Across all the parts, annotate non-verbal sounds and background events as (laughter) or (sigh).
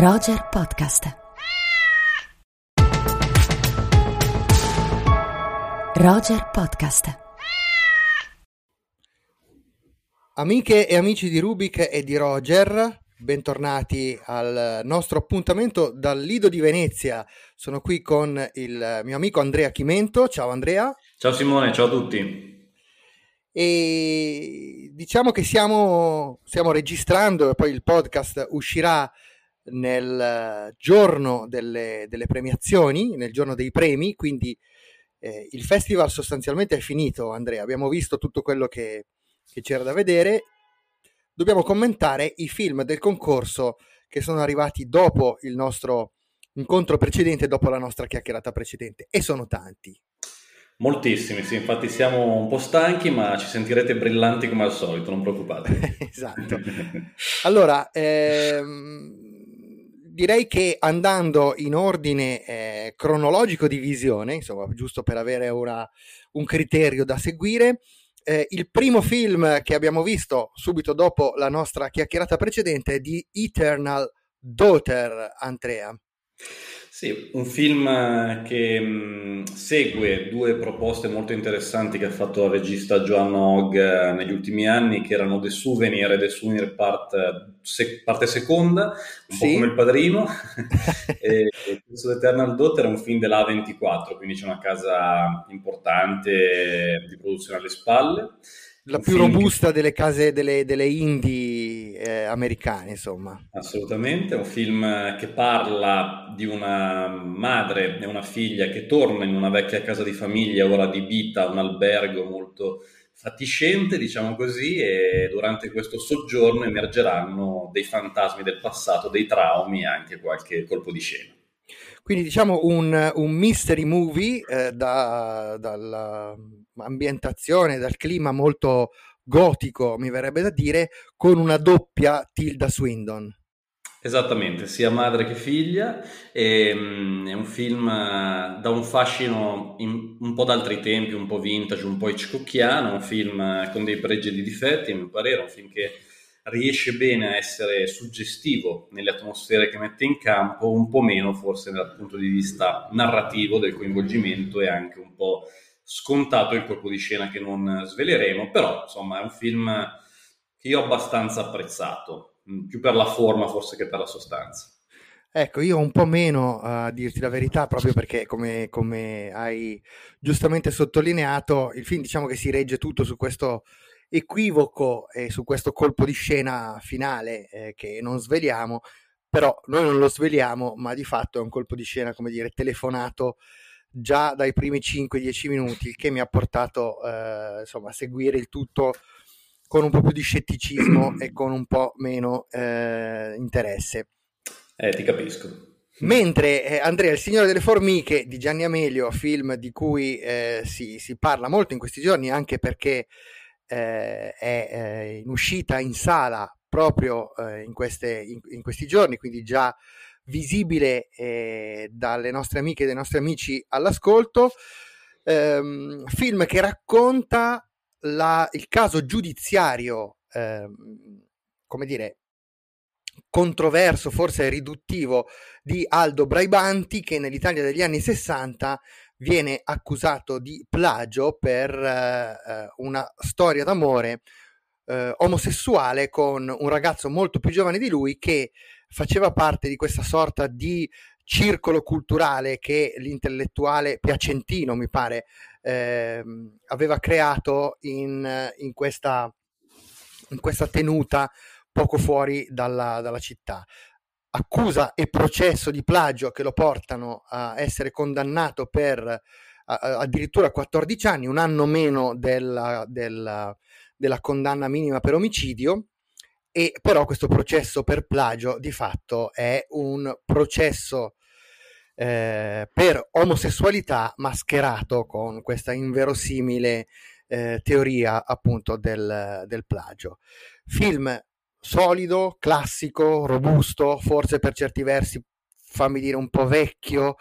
Roger Podcast. Roger Podcast. Amiche e amici di Rubik e di Roger, bentornati al nostro appuntamento dal Lido di Venezia. Sono qui con il mio amico Andrea Chimento. Ciao Andrea. Ciao Simone, ciao a tutti. E diciamo che stiamo, stiamo registrando e poi il podcast uscirà nel giorno delle, delle, premiazioni, nel giorno dei premi, quindi eh, il festival sostanzialmente è finito, Andrea, abbiamo visto tutto quello che, che c'era da vedere, dobbiamo commentare i film del concorso che sono arrivati dopo il nostro incontro precedente, dopo la nostra chiacchierata precedente, e sono tanti. Moltissimi, sì, infatti siamo un po' stanchi, ma ci sentirete brillanti come al solito, non preoccupatevi. (laughs) esatto. Allora, ehm, direi che andando in ordine eh, cronologico di visione, insomma, giusto per avere una, un criterio da seguire, eh, il primo film che abbiamo visto subito dopo la nostra chiacchierata precedente è di Eternal Daughter, Andrea. Sì, un film eh, che mh, segue due proposte molto interessanti che ha fatto il regista Joan Hogg eh, negli ultimi anni, che erano The Souvenir e The Souvenir part, se, parte seconda, un sì. po' come il padrino. (laughs) e, e questo Eternal Daughter è un film della A24, quindi c'è una casa importante di produzione alle spalle la più robusta che... delle case delle, delle indie eh, americane, insomma. Assolutamente, è un film che parla di una madre e una figlia che torna in una vecchia casa di famiglia, ora adibita a un albergo molto fatiscente, diciamo così, e durante questo soggiorno emergeranno dei fantasmi del passato, dei traumi e anche qualche colpo di scena. Quindi diciamo un, un mystery movie eh, da, dalla ambientazione, dal clima molto gotico, mi verrebbe da dire, con una doppia Tilda Swindon. Esattamente, sia madre che figlia, e, um, è un film uh, da un fascino in, un po' d'altri tempi, un po' vintage, un po' hitchcockiano, un film uh, con dei pregi e dei difetti, a mio parere, un film che riesce bene a essere suggestivo nelle atmosfere che mette in campo, un po' meno forse dal punto di vista narrativo del coinvolgimento e anche un po' scontato il colpo di scena che non sveleremo, però insomma è un film che io ho abbastanza apprezzato, mm, più per la forma forse che per la sostanza. Ecco, io un po' meno a dirti la verità, proprio perché come, come, hai giustamente sottolineato, il film diciamo che si regge tutto su questo equivoco e su questo colpo di scena finale eh, che non sveliamo, però noi non lo sveliamo, ma di fatto è un colpo di scena, come dire, telefonato già dai primi 5-10 minuti, il che mi ha portato eh, insomma, a seguire il tutto con un po' più di scetticismo (clears throat) e con un po' meno eh, interesse. Eh, ti capisco. Mentre eh, Andrea, Il Signore delle Formiche di Gianni Amelio, film di cui eh, si, si, parla molto in questi giorni, anche perché eh, è eh, in uscita in sala proprio in, queste, in, in, questi giorni, quindi già visibile eh, dalle nostre amiche e dai nostri amici all'ascolto. Ehm, film che racconta la, il caso giudiziario, ehm, come dire, controverso, forse riduttivo, di Aldo Braibanti che nell'Italia degli anni 60 viene accusato di plagio per eh, una storia d'amore eh, omosessuale con un ragazzo molto più giovane di lui che faceva parte di questa sorta di circolo culturale che l'intellettuale piacentino, mi pare, eh, aveva creato in, in, questa, in, questa, tenuta poco fuori dalla, dalla città. Accusa e processo di plagio che lo portano a essere condannato per a, addirittura 14 anni, un anno meno della, della, della condanna minima per omicidio e però questo processo per plagio di fatto è un processo eh, per omosessualità mascherato con questa inverosimile eh, teoria appunto del, del plagio. Film solido, classico, robusto, forse per certi versi fammi dire un po' vecchio,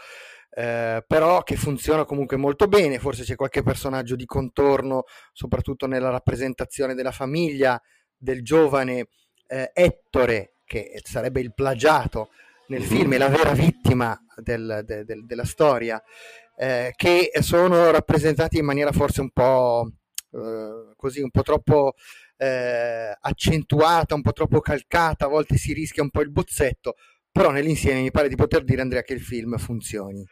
eh, però che funziona comunque molto bene, forse c'è qualche personaggio di contorno, soprattutto nella rappresentazione della famiglia del giovane eh, Ettore, che sarebbe il plagiato nel mm-hmm. film è la vera vittima del, de, de, della storia, eh, che sono rappresentati in maniera forse un po' eh, così, un po' troppo eh, accentuata, un po' troppo calcata, a volte si rischia un po' il bozzetto, però nell'insieme mi pare di poter dire Andrea che il film funzioni.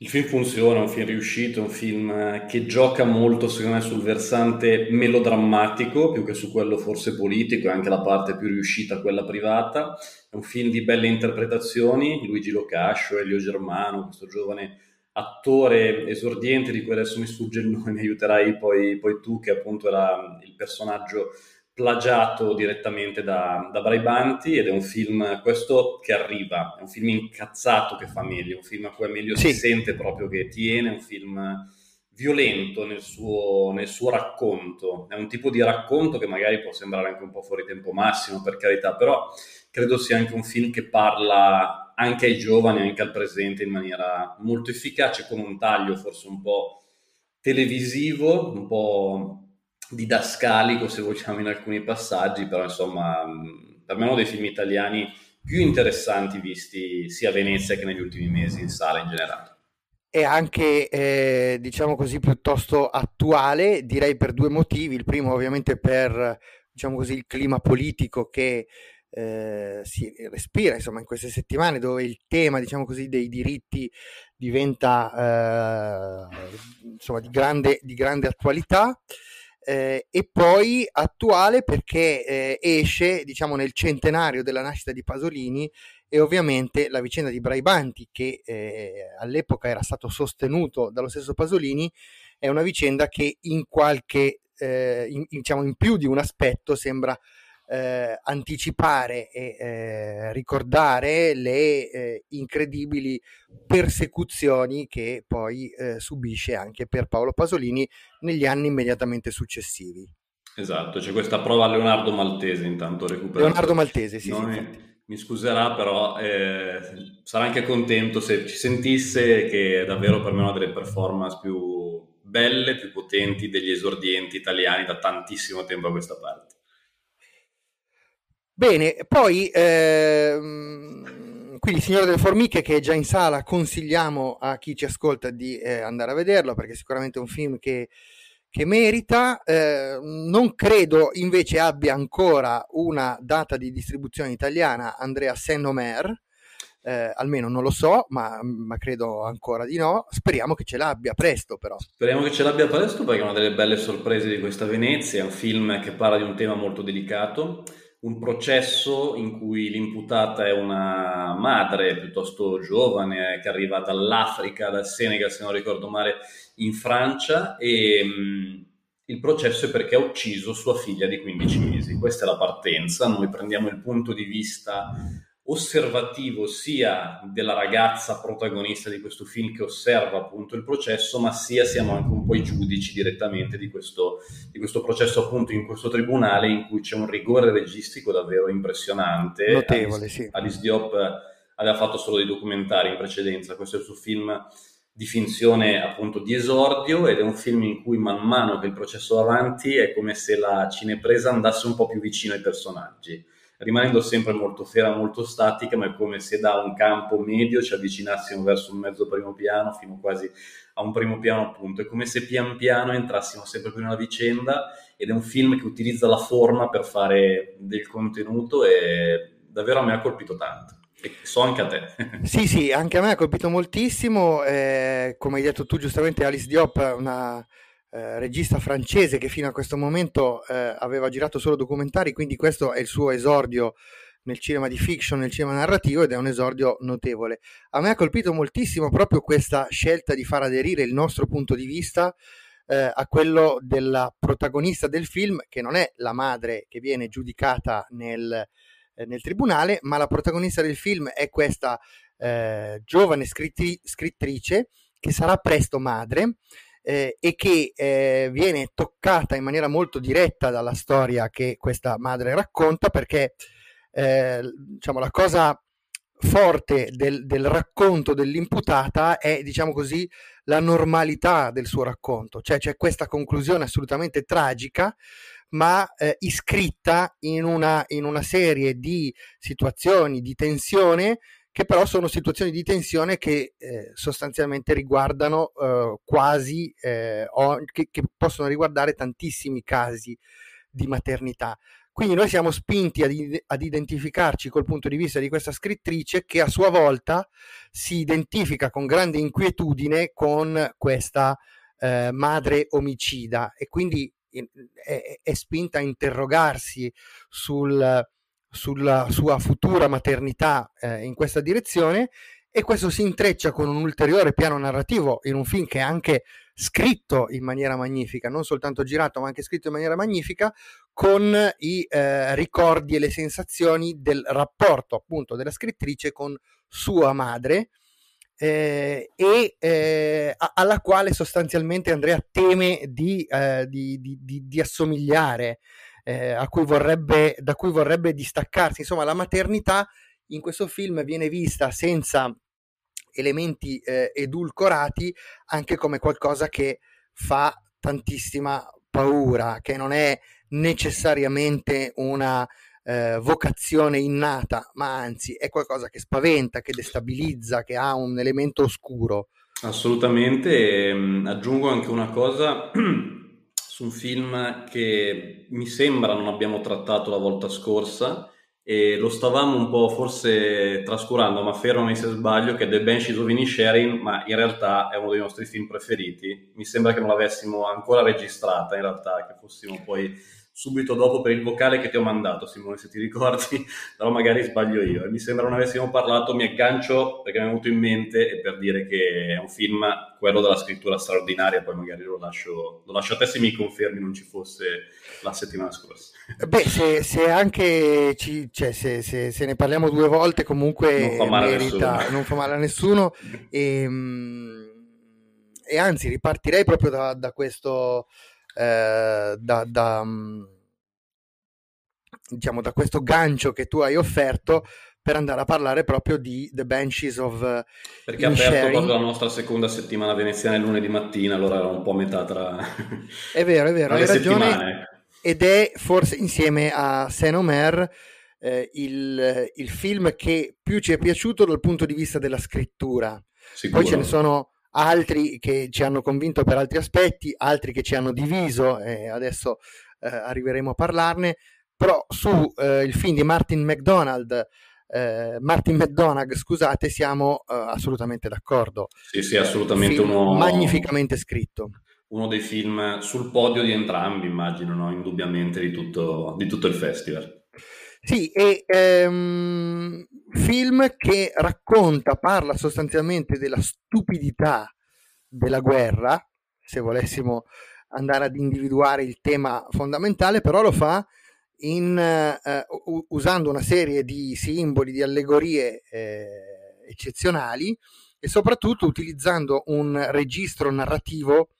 Il film funziona, è un film riuscito, è un film che gioca molto secondo me sul versante melodrammatico più che su quello forse politico, è anche la parte più riuscita, quella privata. È un film di belle interpretazioni, Luigi Locascio, Elio Germano, questo giovane attore esordiente di cui adesso mi sfugge il nome, mi aiuterai poi, poi tu che appunto era il personaggio plagiato direttamente da, da Braibanti ed è un film questo che arriva, è un film incazzato che fa meglio, un film a cui Amelio sì. si sente proprio che tiene, un film violento nel suo, nel suo, racconto, è un tipo di racconto che magari può sembrare anche un po' fuori tempo massimo per carità, però credo sia anche un film che parla anche ai giovani, anche al presente in maniera molto efficace, con un taglio forse un po' televisivo, un po' didascalico se vogliamo in alcuni passaggi, però insomma per me è uno dei film italiani più interessanti visti sia a Venezia che negli ultimi mesi in sala in generale. È anche, eh, diciamo così, piuttosto attuale, direi per due motivi. Il primo ovviamente per, diciamo così, il clima politico che eh, si respira insomma in queste settimane dove il tema diciamo così dei diritti diventa eh, insomma di grande, di grande attualità eh, e poi attuale perché eh, esce diciamo nel centenario della nascita di Pasolini e ovviamente la vicenda di Braibanti che eh, all'epoca era stato sostenuto dallo stesso Pasolini è una vicenda che in qualche eh, in, diciamo in più di un aspetto sembra eh, anticipare e eh, ricordare le eh, incredibili persecuzioni che poi eh, subisce anche per Paolo Pasolini negli anni immediatamente successivi. Esatto, c'è questa prova a Leonardo Maltese intanto recuperato. Leonardo Maltese, sì. Noi, sì. Mi scuserà, però eh, sarà anche contento se ci sentisse che è davvero per me una delle performance più belle, più potenti degli esordienti italiani da tantissimo tempo a questa parte. Bene, poi ehm, quindi Signore delle Formiche che è già in sala, consigliamo a chi ci ascolta di eh, andare a vederlo perché sicuramente è un film che, che merita. Eh, non credo invece abbia ancora una data di distribuzione italiana Andrea Saint-Omer. Eh, almeno non lo so, ma, ma, credo ancora di no. Speriamo che ce l'abbia presto, però. Speriamo che ce l'abbia presto perché è una delle belle sorprese di questa Venezia. È un film che parla di un tema molto delicato un processo in cui l'imputata è una madre piuttosto giovane che arriva dall'Africa, dal Senegal se non ricordo male, in Francia e mh, il processo è perché ha ucciso sua figlia di 15 mesi. Questa è la partenza, noi prendiamo il punto di vista osservativo sia della ragazza protagonista di questo film che osserva appunto il processo, ma sia siamo anche un po' i giudici direttamente di questo, di questo processo appunto in questo tribunale in cui c'è un rigore registico davvero impressionante. Notevole, Alice, sì. Alice Diop aveva fatto solo dei documentari in precedenza, questo è il suo film di finzione appunto di esordio ed è un film in cui man mano che il processo va avanti è come se la cinepresa andasse un po' più vicino ai personaggi rimanendo sempre molto ferma, molto statica, ma è come se da un campo medio ci avvicinassimo verso un mezzo primo piano fino quasi a un primo piano appunto. È come se pian piano entrassimo sempre più nella vicenda ed è un film che utilizza la forma per fare del contenuto e davvero mi ha colpito tanto. E so anche a te. (laughs) sì, sì, anche a me ha colpito moltissimo. Eh, come hai detto tu giustamente, Alice Diop, una eh, regista francese che fino a questo momento eh, aveva girato solo documentari, quindi questo è il suo esordio nel cinema di fiction, nel cinema narrativo ed è un esordio notevole. A me ha colpito moltissimo proprio questa scelta di far aderire il nostro punto di vista eh, a quello della protagonista del film, che non è la madre che viene giudicata nel, eh, nel tribunale, ma la protagonista del film è questa eh, giovane scritti- scrittrice che sarà presto madre eh, e che eh, viene toccata in maniera molto diretta dalla storia che questa madre racconta perché eh, diciamo la cosa forte del, del, racconto dell'imputata è diciamo così la normalità del suo racconto. Cioè c'è questa conclusione assolutamente tragica ma eh, iscritta in una, in una serie di situazioni di tensione che però sono situazioni di tensione che eh, sostanzialmente riguardano eh, quasi, eh, o, che, che, possono riguardare tantissimi casi di maternità. Quindi noi siamo spinti ad, ad, identificarci col punto di vista di questa scrittrice che a sua volta si identifica con grande inquietudine con questa eh, madre omicida e quindi è, è spinta a interrogarsi sul, sulla sua futura maternità eh, in questa direzione e questo si intreccia con un ulteriore piano narrativo in un film che è anche scritto in maniera magnifica, non soltanto girato ma anche scritto in maniera magnifica, con i eh, ricordi e le sensazioni del rapporto appunto della scrittrice con sua madre eh, e eh, alla quale sostanzialmente Andrea teme di, eh, di, di, di assomigliare eh, cui vorrebbe, da cui vorrebbe distaccarsi. Insomma, la maternità in questo film viene vista senza elementi eh, edulcorati anche come qualcosa che fa tantissima paura, che non è necessariamente una eh, vocazione innata, ma anzi è qualcosa che spaventa, che destabilizza, che ha un elemento oscuro. Assolutamente, ehm, aggiungo anche una cosa (clears throat) su un film che mi sembra non abbiamo trattato la volta scorsa e lo stavamo un po' forse trascurando, ma fermami se sbaglio, che è The Banshees of Inisherin, ma in realtà è uno dei nostri film preferiti. Mi sembra che non l'avessimo ancora registrata, in realtà, che fossimo poi subito dopo per il vocale che ti ho mandato, Simone, se ti ricordi, (laughs) però magari sbaglio io. E mi sembra non avessimo parlato, mi aggancio perché mi è venuto in mente e per dire che è un film, quello della scrittura straordinaria, poi magari lo lascio, lo lascio a te se mi confermi non ci fosse la settimana scorsa. Beh, se, se anche ci, cioè, se, se, se, ne parliamo due volte comunque non fa merita, non fa male a nessuno e, (laughs) ehm, e anzi ripartirei proprio da, da questo eh, da, da, mm, diciamo, da questo gancio che tu hai offerto per andare a parlare proprio di The Benches of uh, Perché ha aperto proprio la nostra seconda settimana veneziana lunedì mattina, allora era un po' metà tra... È vero, è vero, (laughs) hai ragione. Ecco. Ed è forse insieme a Saint-Omer eh, il, il, film che più ci è piaciuto dal punto di vista della scrittura. Sicuro. Poi ce ne sono altri che ci hanno convinto per altri aspetti, altri che ci hanno diviso, e adesso eh, arriveremo a parlarne, però su eh, il film di Martin McDonald, eh, Martin McDonagh, scusate, siamo eh, assolutamente d'accordo. Sì, sì, assolutamente uno... Magnificamente scritto. Uno dei film sul podio di entrambi, immagino, no? indubbiamente, di tutto, di tutto il festival. Sì, e ehm, film che racconta, parla sostanzialmente della stupidità della guerra, se volessimo andare ad individuare il tema fondamentale, però lo fa in, eh, usando una serie di simboli, di allegorie eh, eccezionali e soprattutto utilizzando un registro narrativo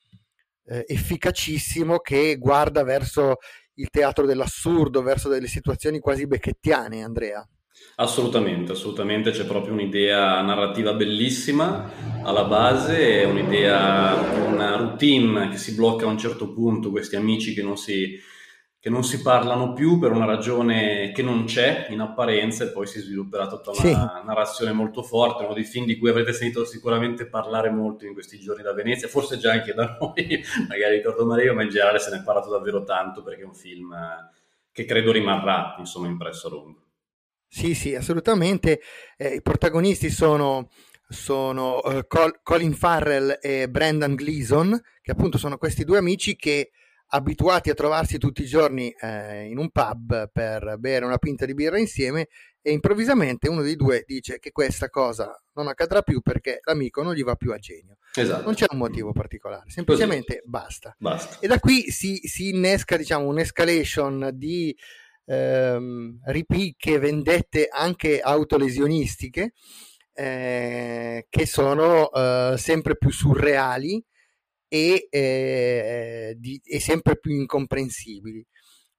eh, efficacissimo che guarda verso il teatro dell'assurdo, verso delle situazioni quasi becchettiane, Andrea. Assolutamente, assolutamente, c'è proprio un'idea narrativa bellissima alla base, un'idea, una routine che si blocca a un certo punto, questi amici che non si, che non si parlano più per una ragione che non c'è in apparenza e poi si svilupperà tutta una sì. narrazione molto forte, uno dei film di cui avrete sentito sicuramente parlare molto in questi giorni da Venezia, forse già anche da (laughs) noi, magari ricordo Mario, ma in generale se ne è parlato davvero tanto perché è un film che credo rimarrà insomma impresso a lungo. Sì, sì, assolutamente. Eh, I protagonisti sono, sono uh, Col- Colin Farrell e Brendan Gleeson, che appunto sono questi due amici che abituati a trovarsi tutti i giorni eh, in un pub per bere una pinta di birra insieme e improvvisamente uno dei due dice che questa cosa non accadrà più perché l'amico non gli va più a genio. Esatto. Non c'è un motivo particolare, semplicemente basta. basta. E da qui si, si innesca diciamo un'escalation di ehm, ripicche, vendette anche autolesionistiche eh, che sono eh, sempre più surreali e, eh, di, e sempre più incomprensibili.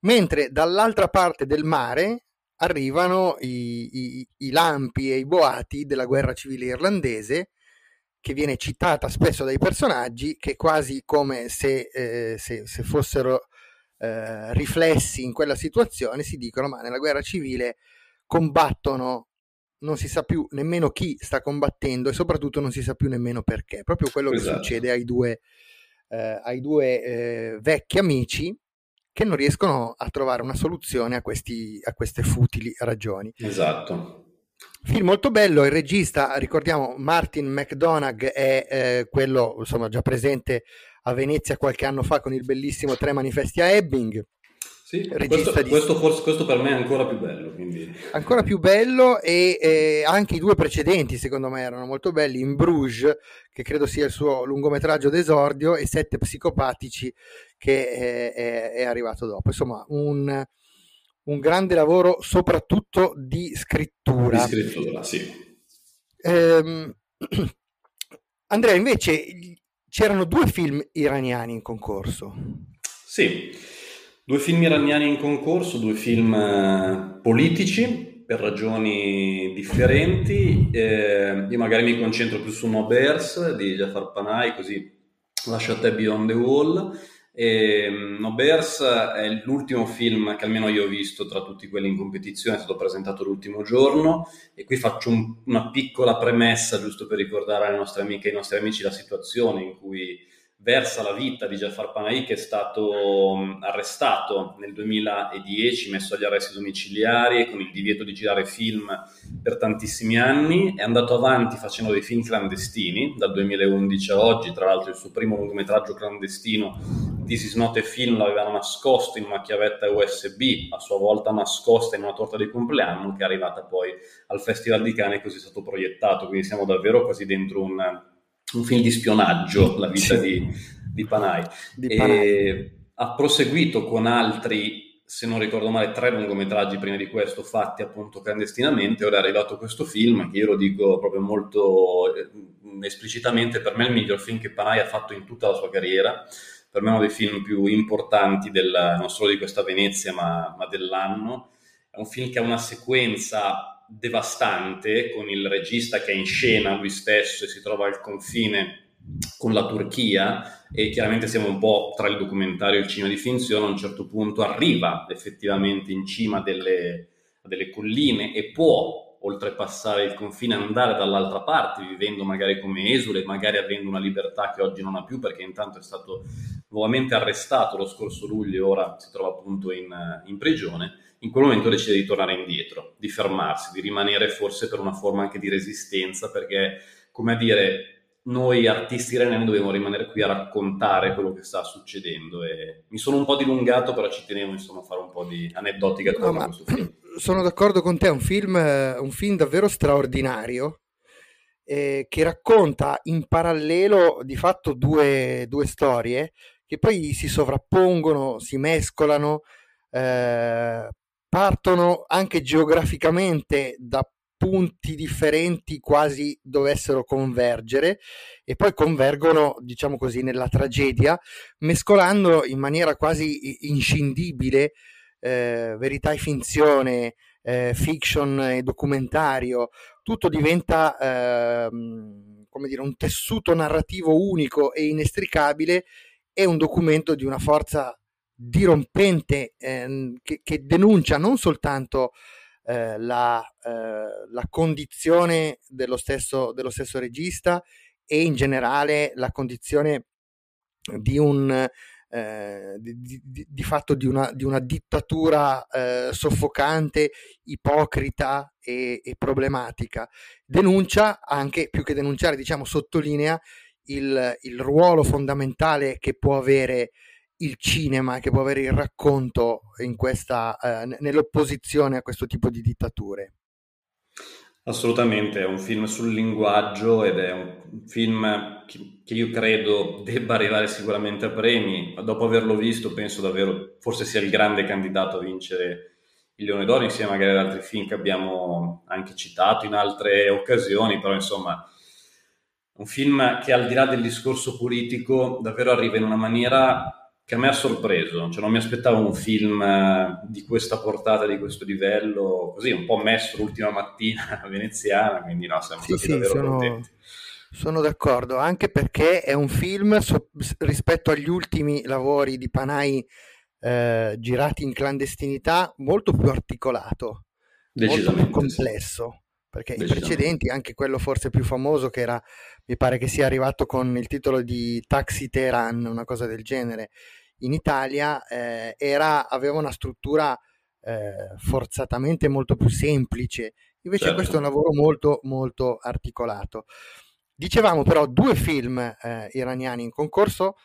Mentre dall'altra parte del mare arrivano i, i, i, lampi e i boati della guerra civile irlandese, che viene citata spesso dai personaggi, che quasi come se, eh, se, se fossero eh, riflessi in quella situazione si dicono ma nella guerra civile combattono non si sa più nemmeno chi sta combattendo e soprattutto non si sa più nemmeno perché. Proprio quello esatto. che succede ai due, eh, ai due eh, vecchi amici che non riescono a trovare una soluzione a, questi, a queste futili ragioni. Esatto. Film molto bello, il regista, ricordiamo, Martin McDonagh è eh, quello insomma, già presente a Venezia qualche anno fa con il bellissimo Tre manifesti a Ebbing. Sì, questo, di... questo, forse, questo, per me è ancora più bello. Quindi... Ancora più bello e eh, anche i due precedenti secondo me erano molto belli. In Bruges, che credo sia il suo lungometraggio d'esordio, e Sette psicopatici che è, è, è arrivato dopo. Insomma, un, un, grande lavoro soprattutto di scrittura. Di scrittura, sì. Ehm, (clears throat) Andrea, invece c'erano due film iraniani in concorso. Sì, due film iraniani in concorso, due film eh, politici per ragioni differenti. Eh, io magari mi concentro più su No Bears di Jafar Panay, così lascio a te Beyond the Wall. E, mm, no Bears è l'ultimo film che almeno io ho visto tra tutti quelli in competizione, è stato presentato l'ultimo giorno e qui faccio un, una piccola premessa giusto per ricordare alle nostre amiche e ai nostri amici la situazione in cui versa la vita di Jafar Panahi che è stato arrestato nel 2010, messo agli arresti domiciliari con il divieto di girare film per tantissimi anni, è andato avanti facendo dei film clandestini dal 2011 a oggi, tra l'altro il suo primo lungometraggio clandestino This is not a film l'aveva nascosto in una chiavetta USB, a sua volta nascosta in una torta di compleanno che è arrivata poi al Festival di Cannes e così è stato proiettato, quindi siamo davvero quasi dentro un un film di spionaggio, la vita sì. di, di, Panay. Di Panay. ha proseguito con altri, se non ricordo male, tre lungometraggi prima di questo, fatti appunto clandestinamente. Ora è arrivato questo film, che io lo dico proprio molto eh, esplicitamente, per me è il miglior film che Panay ha fatto in tutta la sua carriera. Per me è uno dei film più importanti del, non solo di questa Venezia, ma, ma dell'anno. È un film che ha una sequenza devastante con il regista che è in scena lui stesso e si trova al confine con la Turchia e chiaramente siamo un po' tra il documentario e il cinema di finzione, a un certo punto arriva effettivamente in cima delle, delle colline e può oltrepassare il confine, andare dall'altra parte, vivendo magari come esule, magari avendo una libertà che oggi non ha più perché intanto è stato nuovamente arrestato lo scorso luglio e ora si trova appunto in, in prigione in quel momento decide di tornare indietro, di fermarsi, di rimanere forse per una forma anche di resistenza, perché come a dire, noi artisti iraniani dobbiamo rimanere qui a raccontare quello che sta succedendo e mi sono un po' dilungato, però ci tenevo insomma a fare un po' di aneddotica no, a questo film. Sono d'accordo con te, è un film, un film davvero straordinario eh, che racconta in parallelo di fatto due, due storie che poi si sovrappongono, si mescolano, eh, partono anche geograficamente da punti differenti quasi dovessero convergere e poi convergono, diciamo così, nella tragedia, mescolando in maniera quasi inscindibile eh, verità e finzione, eh, fiction e documentario, tutto diventa eh, come dire, un tessuto narrativo unico e inestricabile e un documento di una forza dirompente ehm, che, che, denuncia non soltanto eh, la, eh, la, condizione dello stesso, dello stesso regista e in generale la condizione di un eh, di, di, di, fatto di una, di una dittatura eh, soffocante, ipocrita e, e, problematica. Denuncia anche, più che denunciare, diciamo, sottolinea il, il ruolo fondamentale che può avere il cinema, che può avere il racconto questa, eh, nell'opposizione a questo tipo di dittature. Assolutamente, è un film sul linguaggio ed è un film che io credo debba arrivare sicuramente a premi. Dopo averlo visto, penso davvero forse sia il grande candidato a vincere il Leone d'Oro, insieme magari ad altri film che abbiamo anche citato in altre occasioni, però insomma un film che al di là del discorso politico davvero arriva in una maniera che a me ha sorpreso, cioè non mi aspettavo un film eh, di questa portata, di questo livello, così un po' messo l'ultima mattina (laughs) veneziana, quindi no, siamo sì, stati sì, davvero sono, contenti. Sono d'accordo, anche perché è un film so, rispetto agli ultimi lavori di Panai eh, girati in clandestinità molto più articolato, molto più complesso. perché i precedenti, anche quello forse più famoso che era, mi pare che sia arrivato con il titolo di Taxi Teheran, una cosa del genere, in Italia, eh, era, aveva una struttura eh, forzatamente molto più semplice, invece certo. questo è un lavoro molto molto articolato. Dicevamo però due film eh, iraniani in concorso,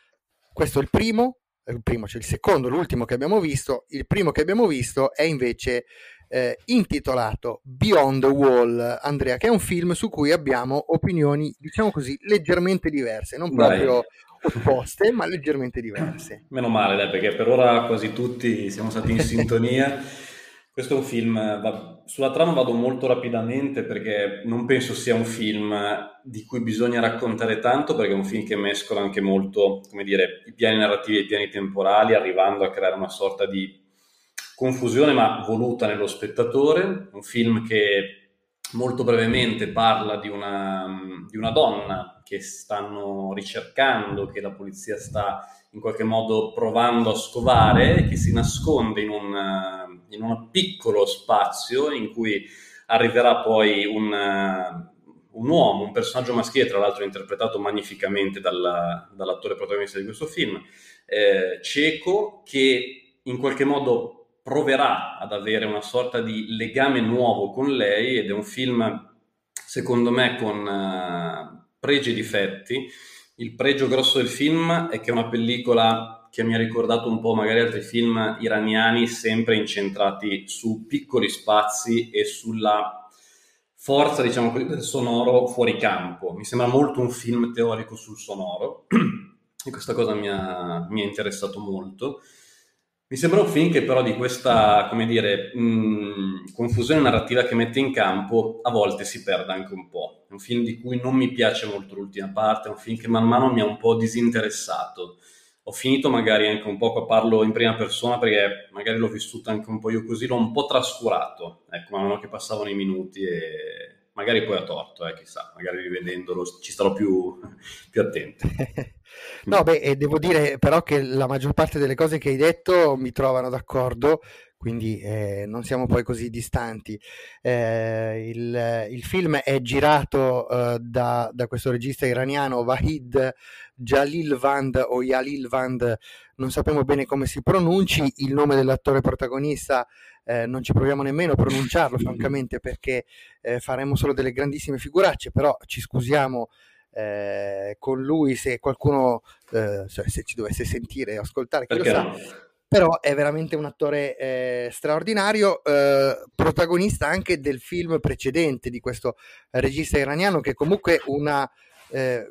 questo è il primo, il primo, cioè il secondo, l'ultimo che abbiamo visto, il primo che abbiamo visto è invece eh, intitolato Beyond the Wall, Andrea, che è un film su cui abbiamo opinioni, diciamo così, leggermente diverse, non proprio. Opposte, ma leggermente diverse. (laughs) Meno male, dai, perché per ora quasi tutti siamo stati in sintonia. Questo è un film, va, sulla trama vado molto rapidamente perché non penso sia un film di cui bisogna raccontare tanto perché è un film che mescola anche molto, come dire, i piani narrativi e i piani temporali, arrivando a creare una sorta di confusione ma voluta nello spettatore, un film che molto brevemente parla di una, di una donna che stanno ricercando, che la polizia sta in qualche modo provando a scovare, che si nasconde in un, in un piccolo spazio in cui arriverà poi un, un, uomo, un personaggio maschile, tra l'altro interpretato magnificamente dalla, dall'attore protagonista di questo film, eh, cieco, che in qualche modo proverà ad avere una sorta di legame nuovo con lei ed è un film, secondo me, con uh, pregi e difetti. Il pregio grosso del film è che è una pellicola che mi ha ricordato un po' magari altri film iraniani sempre incentrati su piccoli spazi e sulla forza, diciamo così, del sonoro fuori campo. Mi sembra molto un film teorico sul sonoro (clears throat) e questa cosa mi ha, mi ha interessato molto. Mi sembra un film che però di questa, come dire, mh, confusione narrativa che mette in campo a volte si perde anche un po'. È un film di cui non mi piace molto l'ultima parte, è un film che man mano mi ha un po' disinteressato. Ho finito magari anche un po', parlo in prima persona perché magari l'ho vissuto anche un po' io così, l'ho un po' trascurato, ecco, man mano che passavano i minuti e magari poi a torto, eh, chissà, magari rivedendolo ci starò più, (laughs) più attento. (laughs) No, beh, devo dire però che la maggior parte delle cose che hai detto mi trovano d'accordo, quindi eh, non siamo poi così distanti. Eh, il, il, film è girato eh, da, da, questo regista iraniano Wahid Jalilvand o Jalilvand, non sappiamo bene come si pronunci, il nome dell'attore protagonista eh, non ci proviamo nemmeno a pronunciarlo francamente perché eh, faremo solo delle grandissime figuracce, però ci scusiamo eh, con lui se qualcuno eh, se ci dovesse sentire o ascoltare, chi lo sa. No? Però è veramente un attore eh, straordinario, eh, protagonista anche del film precedente di questo regista iraniano che comunque una, eh,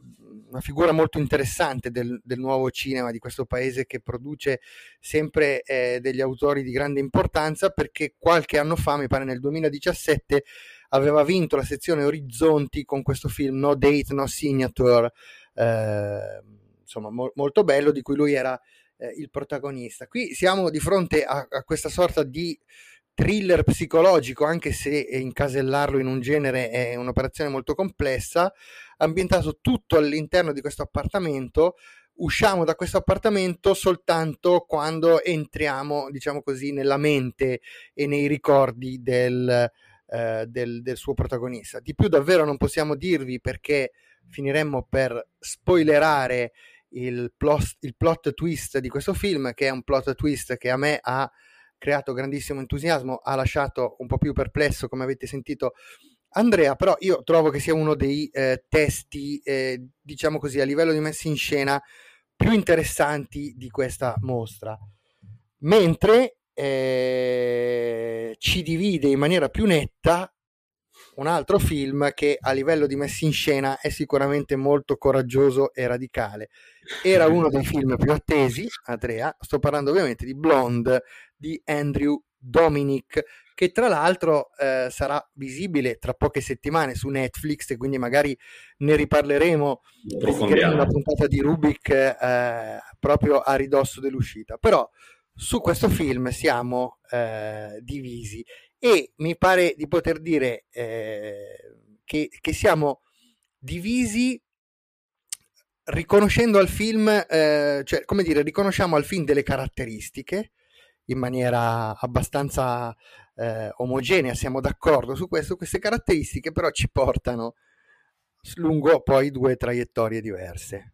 una figura molto interessante del, del, nuovo cinema di questo paese che produce sempre eh, degli autori di grande importanza perché qualche anno fa, mi pare nel 2017, aveva vinto la sezione Orizzonti con questo film No Date, No Signature, eh, insomma mo- molto bello, di cui lui era eh, il protagonista. Qui siamo di fronte a, a, questa sorta di thriller psicologico, anche se incasellarlo in un genere è un'operazione molto complessa, ambientato tutto all'interno di questo appartamento. Usciamo da questo appartamento soltanto quando entriamo, diciamo così, nella mente e nei ricordi del, eh, del, del, suo protagonista. Di più davvero non possiamo dirvi perché finiremmo per spoilerare il plot, il plot twist di questo film, che è un plot twist che a me ha creato grandissimo entusiasmo, ha lasciato un po' più perplesso, come avete sentito Andrea, però io trovo che sia uno dei eh, testi, eh, diciamo così, a livello di messa in scena più interessanti di questa mostra. Mentre eh, ci divide in maniera più netta un altro film che a livello di messa in scena è sicuramente molto coraggioso e radicale. Era uno dei film più attesi, Andrea, sto parlando ovviamente di Blonde di Andrew Dominic, che tra l'altro eh, sarà visibile tra poche settimane su Netflix e quindi magari ne riparleremo in una puntata di Rubik eh, proprio a ridosso dell'uscita. Però su questo film siamo eh, divisi e mi pare di poter dire eh, che, che, siamo divisi riconoscendo al film, eh, cioè come dire, riconosciamo al film delle caratteristiche in maniera abbastanza eh, omogenea, siamo d'accordo su questo, queste caratteristiche però ci portano lungo poi due traiettorie diverse.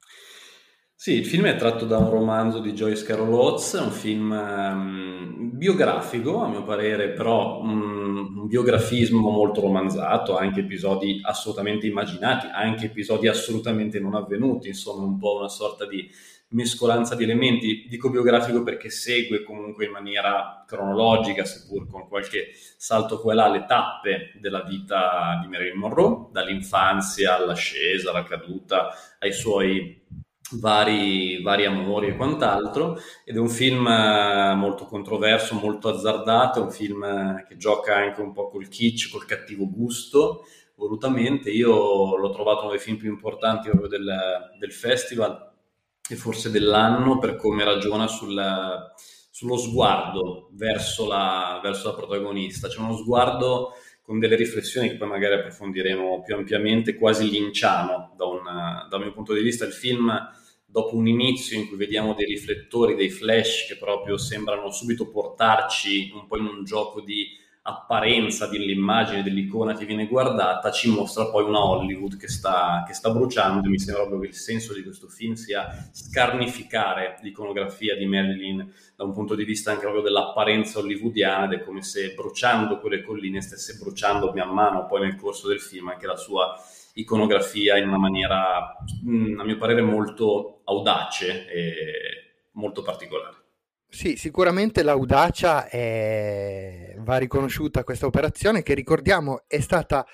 Sì, il film è tratto da un romanzo di Joyce Carol Oates, un film um, biografico a mio parere, però um, un biografismo molto romanzato, anche episodi assolutamente immaginati, anche episodi assolutamente non avvenuti, insomma un po' una sorta di mescolanza di elementi. Dico biografico perché segue comunque in maniera cronologica, seppur con qualche salto qua e là, le tappe della vita di Marilyn Monroe, dall'infanzia all'ascesa, alla caduta, ai suoi vari, vari amori e quant'altro ed è un film eh, molto controverso, molto azzardato, è un film eh, che gioca anche un po' col kitsch, col cattivo gusto, volutamente. Io l'ho trovato uno dei film più importanti proprio del, del festival e forse dell'anno per come ragiona sul, sullo sguardo verso la, verso la protagonista. C'è uno sguardo con delle riflessioni che poi magari approfondiremo più ampiamente, quasi linciano da un, dal mio punto di vista. Il film dopo un inizio in cui vediamo dei riflettori, dei flash che proprio sembrano subito portarci un po' in un gioco di apparenza dell'immagine, dell'icona che viene guardata, ci mostra poi una Hollywood che sta, che sta bruciando mi sembra proprio che il senso di questo film sia scarnificare l'iconografia di Marilyn da un punto di vista anche proprio dell'apparenza hollywoodiana ed è come se bruciando quelle colline stesse bruciando man mano poi nel corso del film anche la sua iconografia in una maniera, mm, a mio parere, molto audace e molto particolare. Sì, sicuramente l'audacia è... va riconosciuta questa operazione che ricordiamo è stata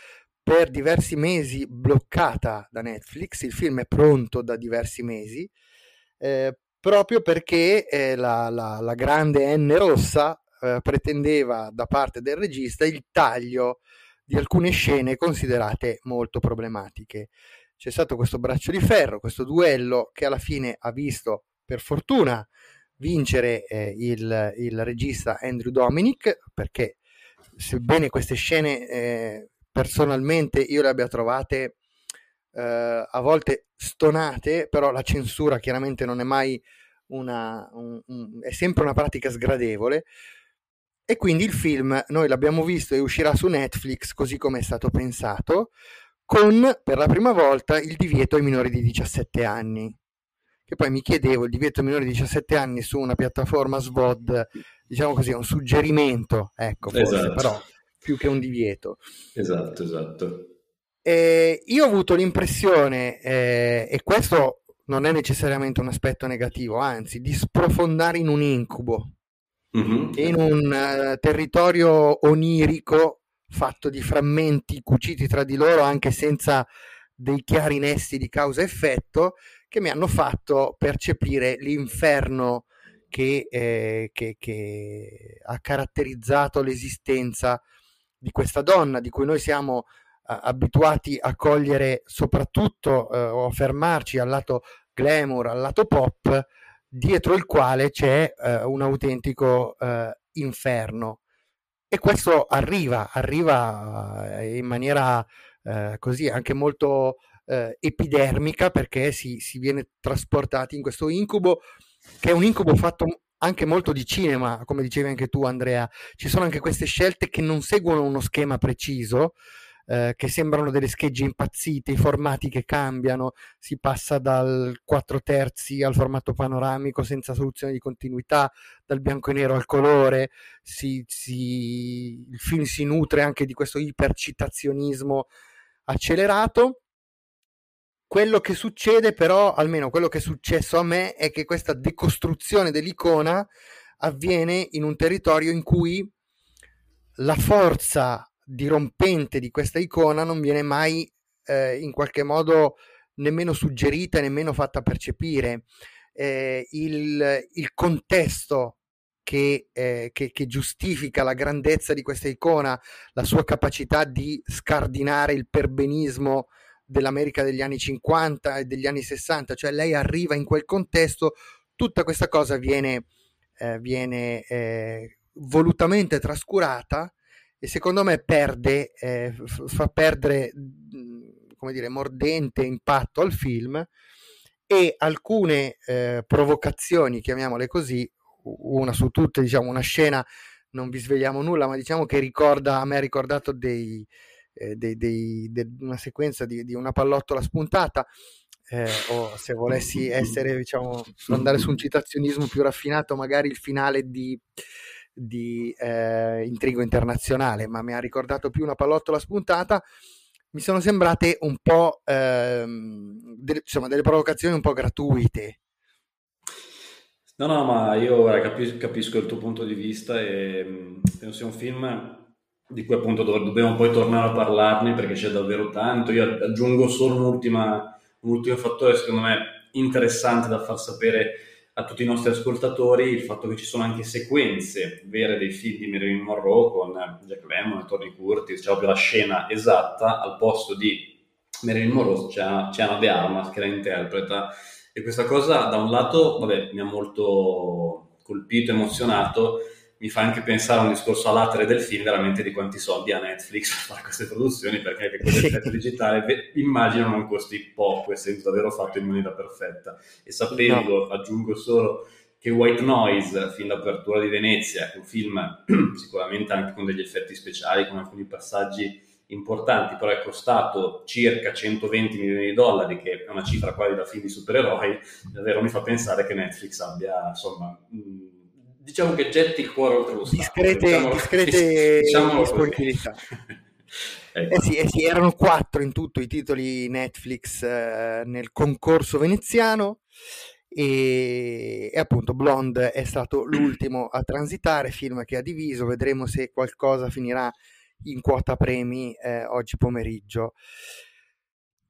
per diversi mesi bloccata da Netflix, il film è pronto da diversi mesi, eh, proprio perché eh, la, la, la, grande N rossa eh, pretendeva da parte del regista il taglio di alcune scene considerate molto problematiche. C'è stato questo braccio di ferro, questo duello che alla fine ha visto, per fortuna, vincere eh, il, il, regista Andrew Dominic, perché sebbene queste scene eh, personalmente io le abbia trovate eh, a volte stonate, però la censura chiaramente non è mai una, un, un, è sempre una pratica sgradevole. E quindi il film noi l'abbiamo visto e uscirà su Netflix così come è stato pensato, con per la prima volta il divieto ai minori di 17 anni. Che poi mi chiedevo, il divieto ai minori di 17 anni su una piattaforma SVOD, diciamo così, è un suggerimento, ecco, forse, esatto. però più che un divieto. Esatto, esatto. Eh, io ho avuto l'impressione, eh, e questo non è necessariamente un aspetto negativo, anzi, di sprofondare in un incubo mm-hmm. in un uh, territorio onirico fatto di frammenti cuciti tra di loro anche senza dei chiari nessi di causa-effetto che mi hanno fatto percepire l'inferno che, eh, che, che ha caratterizzato l'esistenza di questa donna di cui noi siamo uh, abituati a cogliere soprattutto uh, o a fermarci al lato glamour, al lato pop, dietro il quale c'è eh, un autentico eh, inferno. E questo arriva, arriva eh, in maniera eh, così anche molto eh, epidermica perché si, si viene trasportati in questo incubo che è un incubo fatto anche molto di cinema, come dicevi anche tu Andrea. Ci sono anche queste scelte che non seguono uno schema preciso, eh, che sembrano delle schegge impazzite, i formati che cambiano, si passa dal 4 terzi al formato panoramico senza soluzione di continuità, dal bianco e nero al colore, si, si, il film si nutre anche di questo ipercitazionismo accelerato. Quello che succede però, almeno quello che è successo a me, è che questa decostruzione dell'icona avviene in un territorio in cui la forza dirompente di questa icona non viene mai eh, in qualche modo nemmeno suggerita, nemmeno fatta percepire. Eh, il, il, contesto che, eh, che, che, giustifica la grandezza di questa icona, la sua capacità di scardinare il perbenismo dell'America degli anni 50 e degli anni 60, cioè lei arriva in quel contesto, tutta questa cosa viene, eh, viene eh, volutamente trascurata e secondo me perde, eh, fa perdere, come dire, mordente impatto al film e alcune eh, provocazioni, chiamiamole così, una su tutte, diciamo, una scena non vi svegliamo nulla, ma diciamo che ricorda, a me ha ricordato dei, eh, dei, dei, de, una sequenza di, di, una pallottola spuntata. Eh, o se volessi essere, diciamo, andare su un citazionismo più raffinato, magari il finale di, di eh, Intrigo Internazionale, ma mi ha ricordato più una pallottola spuntata. Mi sono sembrate un po' ehm, de- insomma, delle provocazioni un po' gratuite. No, no, ma io capisco, capisco il tuo punto di vista e mm, penso sia un film di cui appunto dobbiamo poi tornare a parlarne perché c'è davvero tanto. Io aggiungo solo un'ultima, un ultimo fattore, secondo me, interessante da far sapere a tutti i nostri ascoltatori, il fatto che ci sono anche sequenze vere dei film di Marilyn Monroe con Jack Lemmon e Tony Curtis, c'è proprio la scena esatta, al posto di Marilyn Monroe c'è, c'è Anna De Armas che la interpreta e questa cosa da un lato, vabbè, mi ha molto colpito, emozionato, mi fa anche pensare a un discorso a latere del film, veramente di quanti soldi ha Netflix per fare queste produzioni, perché anche quell'effetto digitale immagino non costi poco, essendo davvero fatto in maniera perfetta. E sapendo, no. aggiungo solo, che White Noise, fin d'apertura di Venezia, è un film (clears throat) sicuramente anche con degli effetti speciali, con alcuni passaggi importanti, però è costato circa 120 milioni di dollari, che è una cifra quasi da film di supereroi, davvero mi fa pensare che Netflix abbia, insomma, diciamo che getti il cuore oltre lo. Discrete, diciamo, discrete (laughs) diciamo disponibilità. (laughs) ecco. eh, sì, eh sì, erano quattro in tutto i titoli Netflix eh, nel concorso veneziano e, e, appunto Blonde è stato l'ultimo a transitare, film che ha diviso, vedremo se qualcosa finirà in quota premi eh, oggi pomeriggio.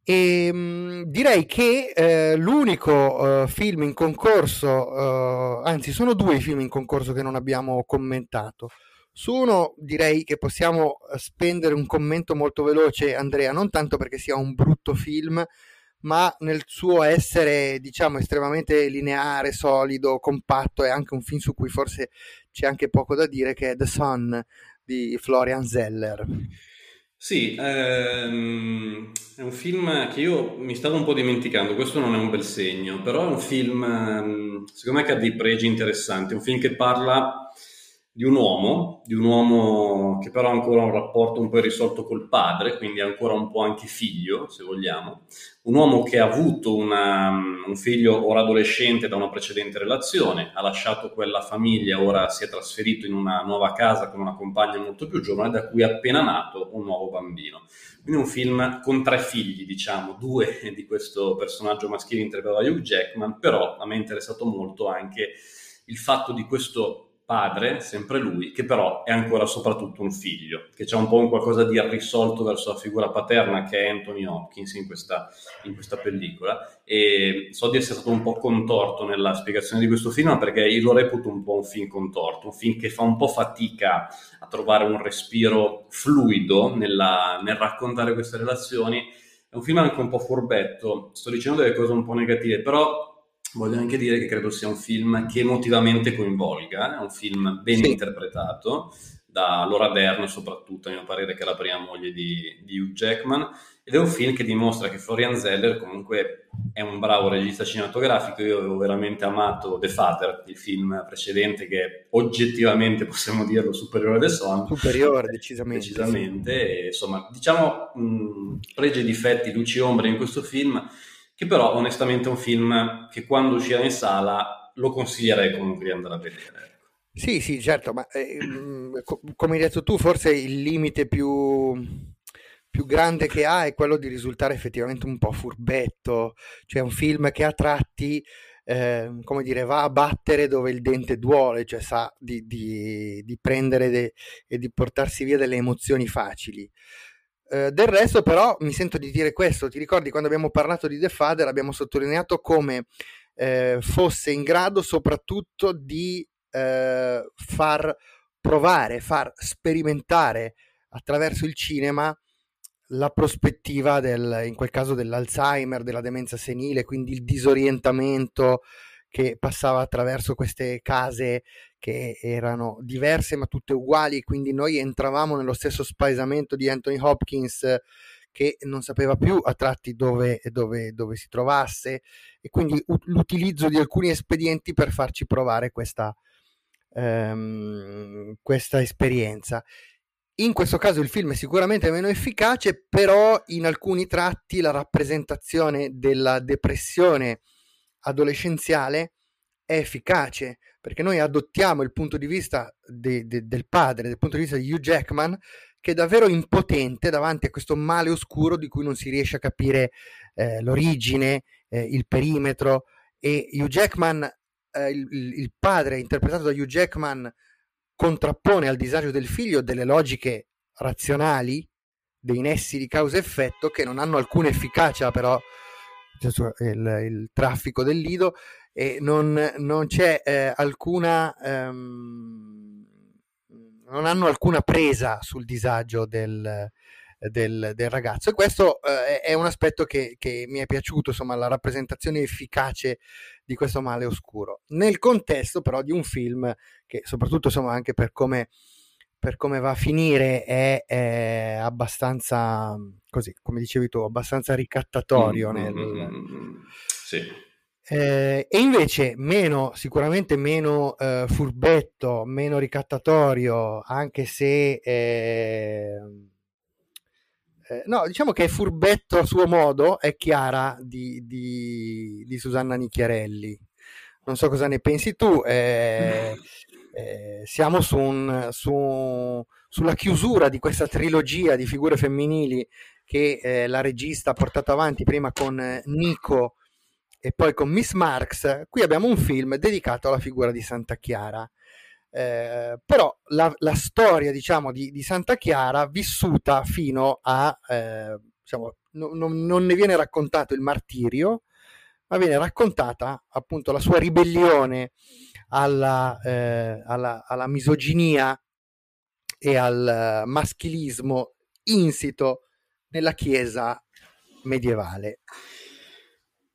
E ehm, direi che eh, l'unico uh, film in concorso, uh, anzi sono due i film in concorso che non abbiamo commentato. Su uno direi che possiamo spendere un commento molto veloce, Andrea, non tanto perché sia un brutto film, ma nel suo essere, diciamo, estremamente lineare, solido, compatto, è anche un film su cui forse c'è anche poco da dire, che è The Sun di Florian Zeller. Sì, ehm, è un film che io mi stavo un po' dimenticando, questo non è un bel segno, però è un film, ehm, secondo me, che ha dei pregi interessanti, è un film che parla di un uomo, di un uomo che però ha ancora un rapporto un po' irrisolto col padre, quindi ancora un po' anche figlio, se vogliamo, un uomo che ha avuto una, un figlio ora adolescente da una precedente relazione, ha lasciato quella famiglia, ora si è trasferito in una nuova casa con una compagna molto più giovane, da cui è appena nato un nuovo bambino. Quindi un film con tre figli, diciamo, due (laughs) di questo personaggio maschile interpretato da Hugh Jackman, però a me è interessato molto anche il fatto di questo padre, sempre lui, che però è ancora soprattutto un figlio, che c'è un po' un qualcosa di irrisolto verso la figura paterna che è Anthony Hopkins in questa, in questa pellicola. E so di essere stato un po' contorto nella spiegazione di questo film perché io lo reputo un po' un film contorto, un film che fa un po' fatica a trovare un respiro fluido nella, nel raccontare queste relazioni. È un film anche un po' furbetto, sto dicendo delle cose un po' negative, però Voglio anche dire che credo sia un film che emotivamente coinvolga, è un film ben sì. interpretato da Laura Dern soprattutto, a mio parere, che è la prima moglie di, di, Hugh Jackman, ed è un film che dimostra che Florian Zeller comunque è un bravo regista cinematografico, io avevo veramente amato The Father, il film precedente che oggettivamente (laughs) possiamo dirlo superiore del Son. Superiore, decisamente. Decisamente, sì. e, insomma, diciamo mh, pregi e difetti, luci e ombre in questo film, che però onestamente è un film che quando uscirà in sala lo consiglierei comunque di andare a vedere. Ecco. Sì, sì, certo, ma eh, mm, come hai detto tu, forse il limite più, più grande che ha è quello di risultare effettivamente un po' furbetto, cioè un film che a tratti, eh, come dire, va a battere dove il dente duole, cioè sa di, di, di prendere de- e di portarsi via delle emozioni facili. Eh, del resto, però, mi sento di dire questo. Ti ricordi quando abbiamo parlato di The Father, abbiamo sottolineato come eh, fosse in grado soprattutto di eh, far provare, far sperimentare attraverso il cinema la prospettiva del, in quel caso dell'Alzheimer, della demenza senile, quindi il disorientamento che passava attraverso queste case che erano diverse ma tutte uguali, quindi noi entravamo nello stesso spaesamento di Anthony Hopkins che non sapeva più a tratti dove, dove, dove si trovasse e quindi l'utilizzo di alcuni espedienti per farci provare questa, ehm, questa esperienza. In questo caso il film è sicuramente meno efficace, però in alcuni tratti la rappresentazione della depressione adolescenziale è efficace, perché noi adottiamo il punto di vista de, de, del padre, del punto di vista di Hugh Jackman, che è davvero impotente davanti a questo male oscuro di cui non si riesce a capire eh, l'origine, eh, il perimetro. E Hugh Jackman, eh, il, il, padre interpretato da Hugh Jackman, contrappone al disagio del figlio delle logiche razionali, dei nessi di causa-effetto che non hanno alcuna efficacia, però il, il traffico del lido e non, non c'è eh, alcuna um, non hanno alcuna presa sul disagio del, del, del ragazzo. E questo eh, è un aspetto che, che, mi è piaciuto insomma la rappresentazione efficace di questo male oscuro. Nel contesto però di un film che soprattutto insomma anche per come per come va a finire è, è abbastanza così come dicevi tu abbastanza ricattatorio mm, nel... mm, mm, sì eh, e invece meno, sicuramente meno eh, furbetto, meno ricattatorio, anche se... Eh, eh, no, diciamo che è furbetto a suo modo, è Chiara di, di, di Susanna Nicchiarelli. Non so cosa ne pensi tu. Eh, (laughs) eh, siamo su un, su, sulla chiusura di questa trilogia di figure femminili che la regista ha portato avanti prima con Nico e poi con Miss Marx, qui abbiamo un film dedicato alla figura di Santa Chiara. Eh, però la, la, storia diciamo di, di, Santa Chiara vissuta fino a eh, diciamo, no, no, non ne viene raccontato il martirio ma viene raccontata appunto la sua ribellione alla, eh, alla, alla misoginia e al maschilismo insito nella chiesa medievale.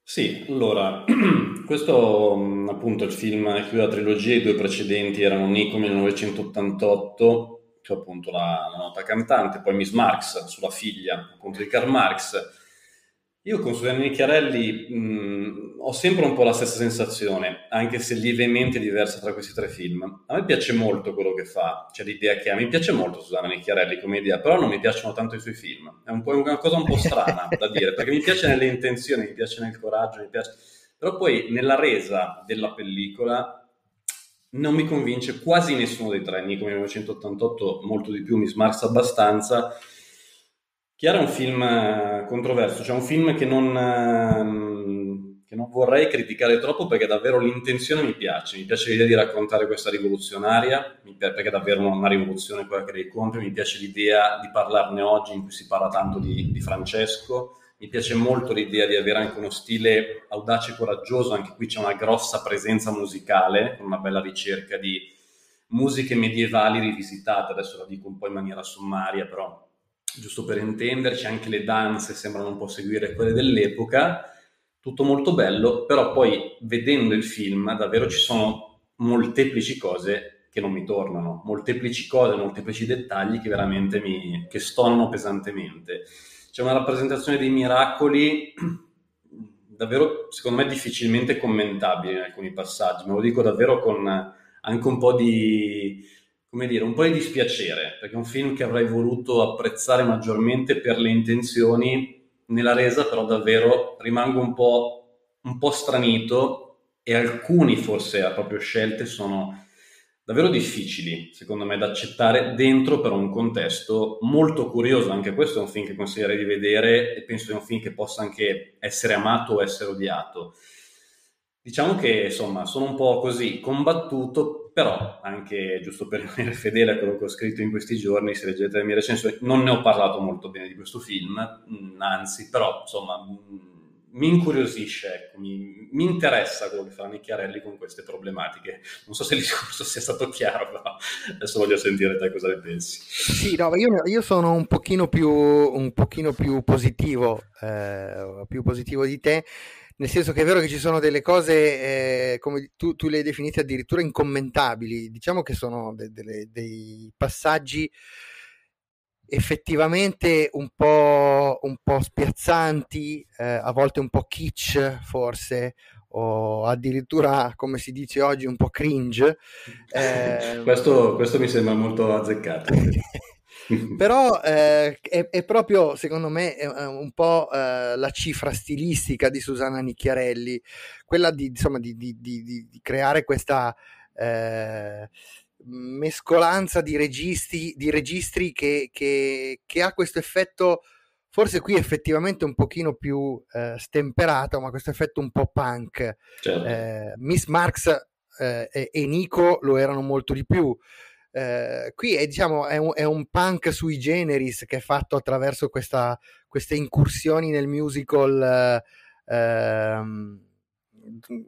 Sì, allora, (clears throat) questo mm, appunto il film chiude la trilogia, i due precedenti erano Nico 1988, che è appunto la, la, nota cantante, poi Miss Marx sulla figlia appunto di Karl Marx, io con Susanna Nicchiarelli mh, ho sempre un po' la stessa sensazione, anche se lievemente diversa tra questi tre film. A me piace molto quello che fa, cioè l'idea che ha. Mi piace molto Susanna Nicchiarelli come idea, però non mi piacciono tanto i suoi film. È un una cosa un po' strana da dire, perché mi piace nelle intenzioni, mi piace nel coraggio, mi piace... Però poi nella resa della pellicola non mi convince quasi nessuno dei tre. Nico 1988 molto di più, Miss Marx abbastanza Chiara è un film eh, controverso, cioè un film che non, ehm, che non, vorrei criticare troppo perché davvero l'intenzione mi piace, mi piace l'idea di raccontare questa rivoluzionaria, perché è davvero una rivoluzione quella che dei compie, mi piace l'idea di parlarne oggi in cui si parla tanto di, di Francesco, mi piace molto l'idea di avere anche uno stile audace e coraggioso, anche qui c'è una grossa presenza musicale, con una bella ricerca di musiche medievali rivisitate, adesso la dico un po' in maniera sommaria, però giusto per intenderci, anche le danze sembrano un po' seguire quelle dell'epoca, tutto molto bello, però poi vedendo il film davvero ci sono molteplici cose che non mi tornano, molteplici cose, molteplici dettagli che veramente mi che stonano pesantemente. C'è una rappresentazione dei miracoli (clears throat) davvero, secondo me, difficilmente commentabile in alcuni passaggi, me lo dico davvero con anche un po' di come dire, un po' di dispiacere, perché è un film che avrei voluto apprezzare maggiormente per le intenzioni, nella resa però davvero rimango un po', un po stranito e alcuni forse a proprio scelte sono davvero difficili, secondo me, da accettare dentro però un contesto molto curioso. Anche questo è un film che consiglierei di vedere e penso sia un film che possa anche essere amato o essere odiato. Diciamo che insomma sono un po' così combattuto, però anche giusto per rimanere fedele a quello che ho scritto in questi giorni, se leggete le mie recensioni, non ne ho parlato molto bene di questo film, mm, anzi, però insomma mm, mi incuriosisce, ecco, mi, mi, interessa quello che fa Nicchiarelli con queste problematiche. Non so se il discorso sia stato chiaro, però adesso voglio sentire te cosa ne pensi. Sì, no, io, io sono un pochino più, un pochino più positivo, eh, più positivo di te nel senso che è vero che ci sono delle cose, eh, come tu, tu, le hai definite addirittura incommentabili, diciamo che sono de, de, dei passaggi effettivamente un po', un po spiazzanti, eh, a volte un po' kitsch forse, o addirittura, come si dice oggi, un po' cringe. Eh... (laughs) questo, questo mi sembra molto azzeccato. (laughs) (laughs) però eh, è, è, proprio secondo me un po' eh, la cifra stilistica di Susanna Nicchiarelli, quella di, insomma, di, di, di creare questa eh, mescolanza di registri, registri che, che, che, ha questo effetto forse qui effettivamente un pochino più eh, stemperato, ma questo effetto un po' punk. Certo. Eh, Miss Marx eh, e Nico lo erano molto di più. Eh, qui è, diciamo, è, un, è, un, punk sui generis che è fatto attraverso questa, queste incursioni nel musical, ehm,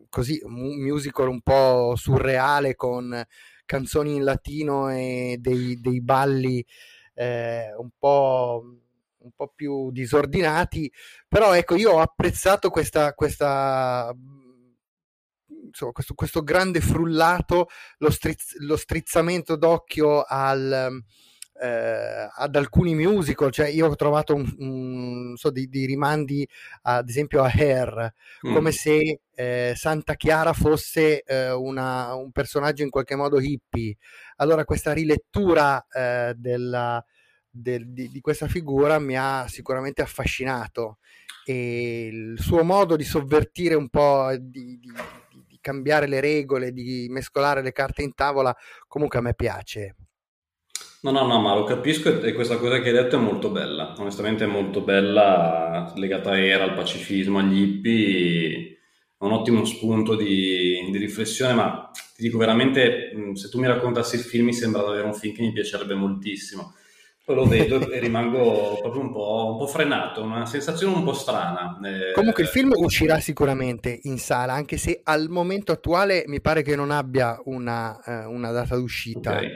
così, un musical un po' surreale con canzoni in latino e dei, dei balli eh, un po' un po' più disordinati, però ecco, io ho apprezzato questa, questa insomma, questo, questo, grande frullato, lo, strizz, lo strizzamento d'occhio al, eh, ad alcuni musical, cioè io ho trovato un, un, so, dei, dei, rimandi ad esempio a Hair, mm. come se eh, Santa Chiara fosse eh, una, un personaggio in qualche modo hippie. Allora questa rilettura eh, della, del, di, di, questa figura mi ha sicuramente affascinato e il suo modo di sovvertire un po', di, di, di, cambiare le regole, di mescolare le carte in tavola, comunque a me piace. No, no, no, ma lo capisco e questa cosa che hai detto è molto bella, onestamente è molto bella, legata a era, al pacifismo, agli hippie, è un ottimo spunto di, di riflessione, ma ti dico veramente, se tu mi raccontassi il film mi sembra davvero un film che mi piacerebbe moltissimo poi lo vedo e rimango proprio un po', un po', frenato, una sensazione un po' strana. Eh, Comunque il film uscirà sicuramente in sala, anche se al momento attuale mi pare che non abbia una, eh, una data d'uscita. Okay.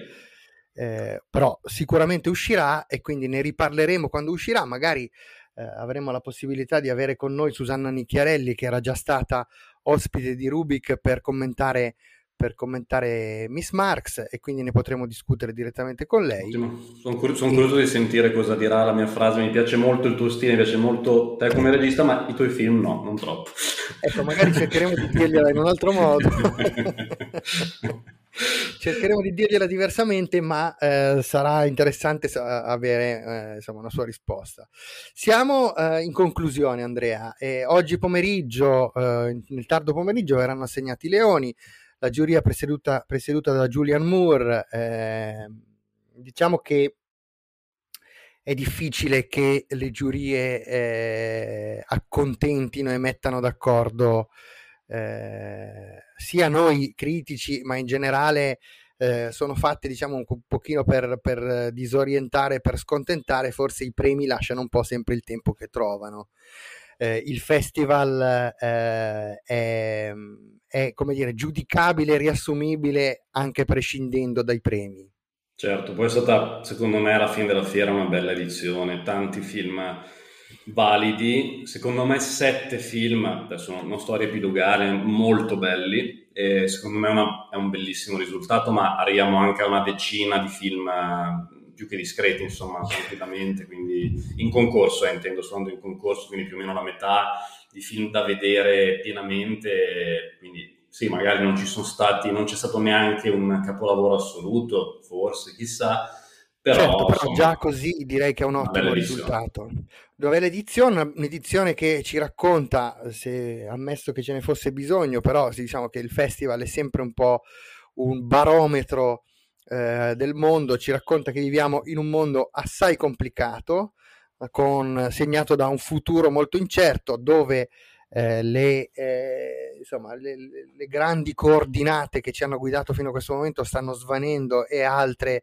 Eh, però sicuramente uscirà e quindi ne riparleremo quando uscirà. Magari eh, avremo la possibilità di avere con noi Susanna Nicchiarelli, che era già stata ospite di Rubik per commentare per commentare Miss Marx e quindi ne potremo discutere direttamente con lei. Sono, cur- sono curioso di sentire cosa dirà la mia frase, mi piace molto il tuo stile, mi piace molto te come regista, ma i tuoi film no, non troppo. Ecco, magari cercheremo di dirgliela in un altro modo. (laughs) cercheremo di dirgliela diversamente, ma eh, sarà interessante avere eh, insomma, una sua risposta. Siamo eh, in conclusione, Andrea. oggi pomeriggio, eh, nel tardo pomeriggio, verranno assegnati i leoni la giuria presieduta, presieduta da Julian Moore, eh, diciamo che è difficile che le giurie eh, accontentino e mettano d'accordo eh, sia noi critici, ma in generale eh, sono fatte diciamo un pochino per, per disorientare, per scontentare, forse i premi lasciano un po' sempre il tempo che trovano eh, il festival eh, è, è, come dire, giudicabile, riassumibile anche prescindendo dai premi. Certo, poi è stata, secondo me, alla fine della fiera una bella edizione, tanti film validi, secondo me sette film, adesso non sto a riepilogare, molto belli, e secondo me una, è un bellissimo risultato, ma arriviamo anche a una decina di film più che discreti, insomma, tranquillamente, quindi in concorso, eh, intendo suonando in concorso, quindi più o meno la metà di film da vedere pienamente, quindi sì, magari non ci sono stati, non c'è stato neanche un capolavoro assoluto, forse, chissà, però, certo, però insomma, già così direi che è un ottimo risultato. Dove l'edizione, un'edizione che ci racconta, se ammesso che ce ne fosse bisogno, però diciamo che il festival è sempre un po' un barometro eh, del mondo, ci racconta che viviamo in un mondo assai complicato, con, segnato da un futuro molto incerto, dove eh, le, eh, insomma, le, le, grandi coordinate che ci hanno guidato fino a questo momento stanno svanendo e altre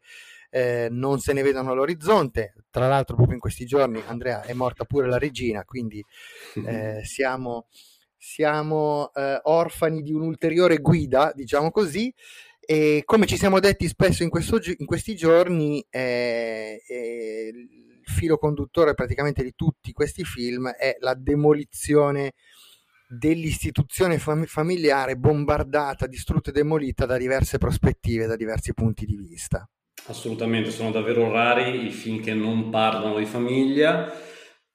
eh, non se ne vedono all'orizzonte. Tra l'altro, proprio in questi giorni, Andrea, è morta pure la regina, quindi (laughs) eh, siamo, siamo eh, orfani di un'ulteriore guida, diciamo così. E come ci siamo detti spesso in, questo, in questi giorni, eh, eh, il filo conduttore praticamente di tutti questi film è la demolizione dell'istituzione fam- familiare bombardata, distrutta e demolita da diverse prospettive, da diversi punti di vista. Assolutamente, sono davvero rari i film che non parlano di famiglia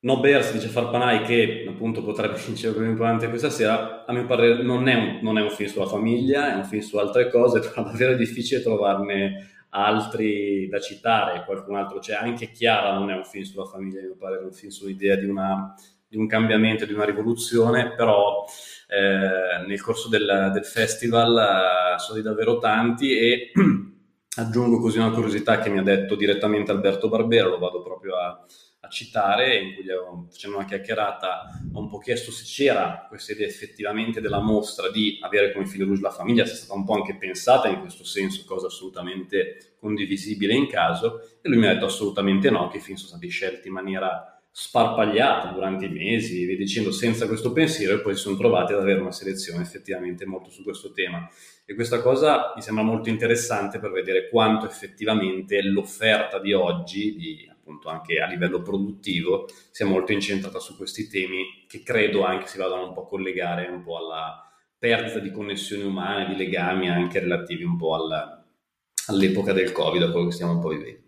No Bears dice Farpanai che appunto potrebbe (laughs) vincere il importante questa sera, a mio parere non è, un, non è, un, film sulla famiglia, è un film su altre cose, (laughs) però davvero è difficile trovarne altri da citare, qualcun altro. C'è, anche Chiara non è un film sulla famiglia, a mio parere è un film sull'idea di, una, di un cambiamento, di una rivoluzione, però eh, nel corso del, del festival eh, sono davvero tanti e (clears throat) aggiungo così una curiosità che mi ha detto direttamente Alberto Barbero, lo vado proprio a citare, in cui facendo una chiacchierata ho un po' chiesto se c'era questa idea effettivamente della mostra di avere come filo rouge la famiglia, se è stata un po' anche pensata in questo senso, cosa assolutamente condivisibile in caso, e lui mi ha detto assolutamente no, che i film sono stati scelti in maniera sparpagliata durante i mesi, via dicendo senza questo pensiero e poi si sono trovati ad avere una selezione effettivamente molto su questo tema. E questa cosa mi sembra molto interessante per vedere quanto effettivamente l'offerta di oggi, di appunto anche a livello produttivo, sia molto incentrata su questi temi che credo anche si vadano un po' a collegare un po' alla perdita di connessioni umane, di legami anche relativi un po' alla, all'epoca del Covid, a quello che stiamo un po' vivendo.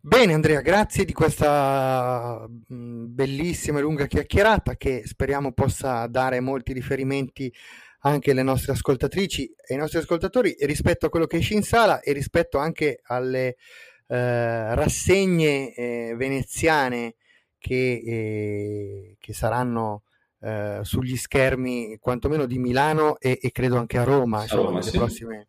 Bene Andrea, grazie di questa bellissima e lunga chiacchierata che speriamo possa dare molti riferimenti anche alle nostre ascoltatrici e ai nostri ascoltatori rispetto a quello che esce in sala e rispetto anche alle eh, rassegne eh, veneziane che, eh, che saranno eh, sugli schermi quantomeno di Milano e, e credo anche a Roma, insomma, Roma nelle, sì. prossime,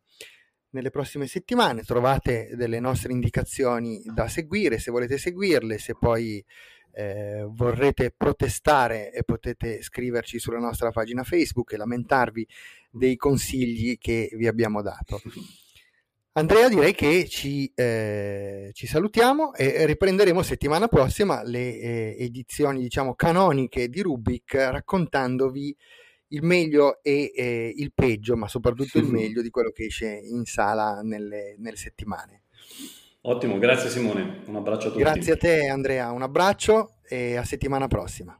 nelle prossime settimane. Trovate delle nostre indicazioni da seguire, se volete seguirle, se poi eh, vorrete protestare e potete scriverci sulla nostra pagina Facebook e lamentarvi dei consigli che vi abbiamo dato. Andrea, direi che ci, eh, ci, salutiamo e riprenderemo settimana prossima le eh, edizioni, diciamo, canoniche di Rubik, raccontandovi il meglio e eh, il peggio, ma soprattutto il meglio di quello che esce in sala nelle, nelle settimane. Ottimo, grazie Simone, un abbraccio a tutti. Grazie a te Andrea, un abbraccio e a settimana prossima.